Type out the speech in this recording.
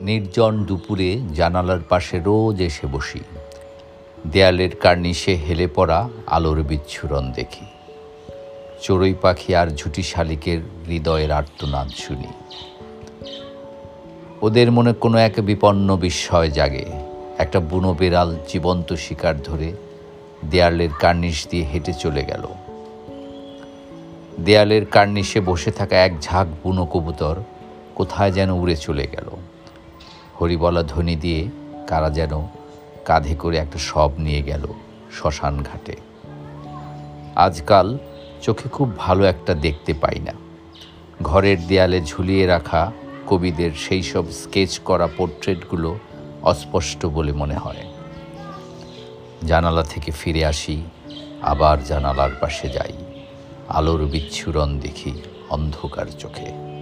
নির্জন দুপুরে জানালার পাশে রোজ এসে বসি। দেয়ালের কার্নিশে হেলে পড়া আলোর বিচ্ছুরণ দেখি। চড়ুই পাখি আর ঝুটি শালিকের হৃদয়ের আর্তনাদ শুনি। ওদের মনে কোনো এক বিপন্ন বিস্ময় জাগে। একটা বুনো বেড়াল জীবন্ত শিকার ধরে দেয়ালের কার্নিশ দিয়ে হেঁটে চলে গেল। দেয়ালের কার্নিশে বসে থাকা এক ঝাঁক বুনো কবুতর কোথায় যেন উড়ে চলে গেল। হরিবলা ধ্বনি দিয়ে কারা যেন কাঁধে করে একটা শব নিয়ে গেল শ্মশান ঘাটে। আজকাল চোখে খুব ভালো একটা দেখতে পাই না। ঘরের দেয়ালে ঝুলিয়ে রাখা কবিদের সেই সব স্কেচ করা পোর্ট্রেটগুলো অস্পষ্ট বলে মনে হয়। জানালা থেকে ফিরে আসি, আবার জানালার পাশে যাই। আলোর বিচ্ছুরণ দেখি অন্ধকার চোখে।